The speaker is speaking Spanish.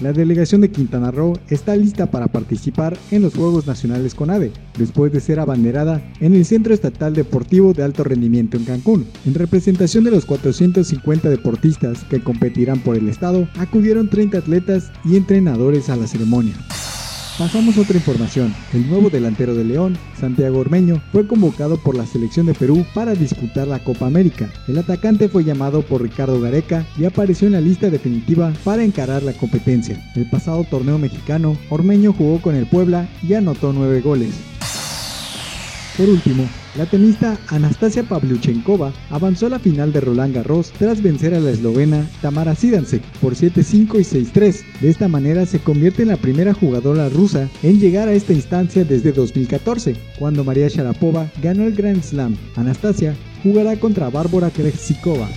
la delegación de Quintana Roo está lista para participar en los Juegos Nacionales CONADE, después de ser abanderada en el Centro Estatal Deportivo de Alto Rendimiento en Cancún. En representación de los 450 deportistas que competirán por el estado, acudieron 30 atletas y entrenadores a la ceremonia. Pasamos otra información. El nuevo delantero de León, Santiago Ormeño, fue convocado por la selección de Perú para disputar la Copa América. El atacante fue llamado por Ricardo Gareca y apareció en la lista definitiva para encarar la competencia. El pasado torneo mexicano, Ormeño jugó con el Puebla y anotó nueve goles. Por último, la tenista Anastasia Pavlyuchenkova avanzó a la final de Roland Garros tras vencer a la eslovena Tamara Sidansek por 7-5 y 6-3. De esta manera se convierte en la primera jugadora rusa en llegar a esta instancia desde 2014, cuando María Sharapova ganó el Grand Slam. Anastasia jugará contra Bárbara Krejcikova.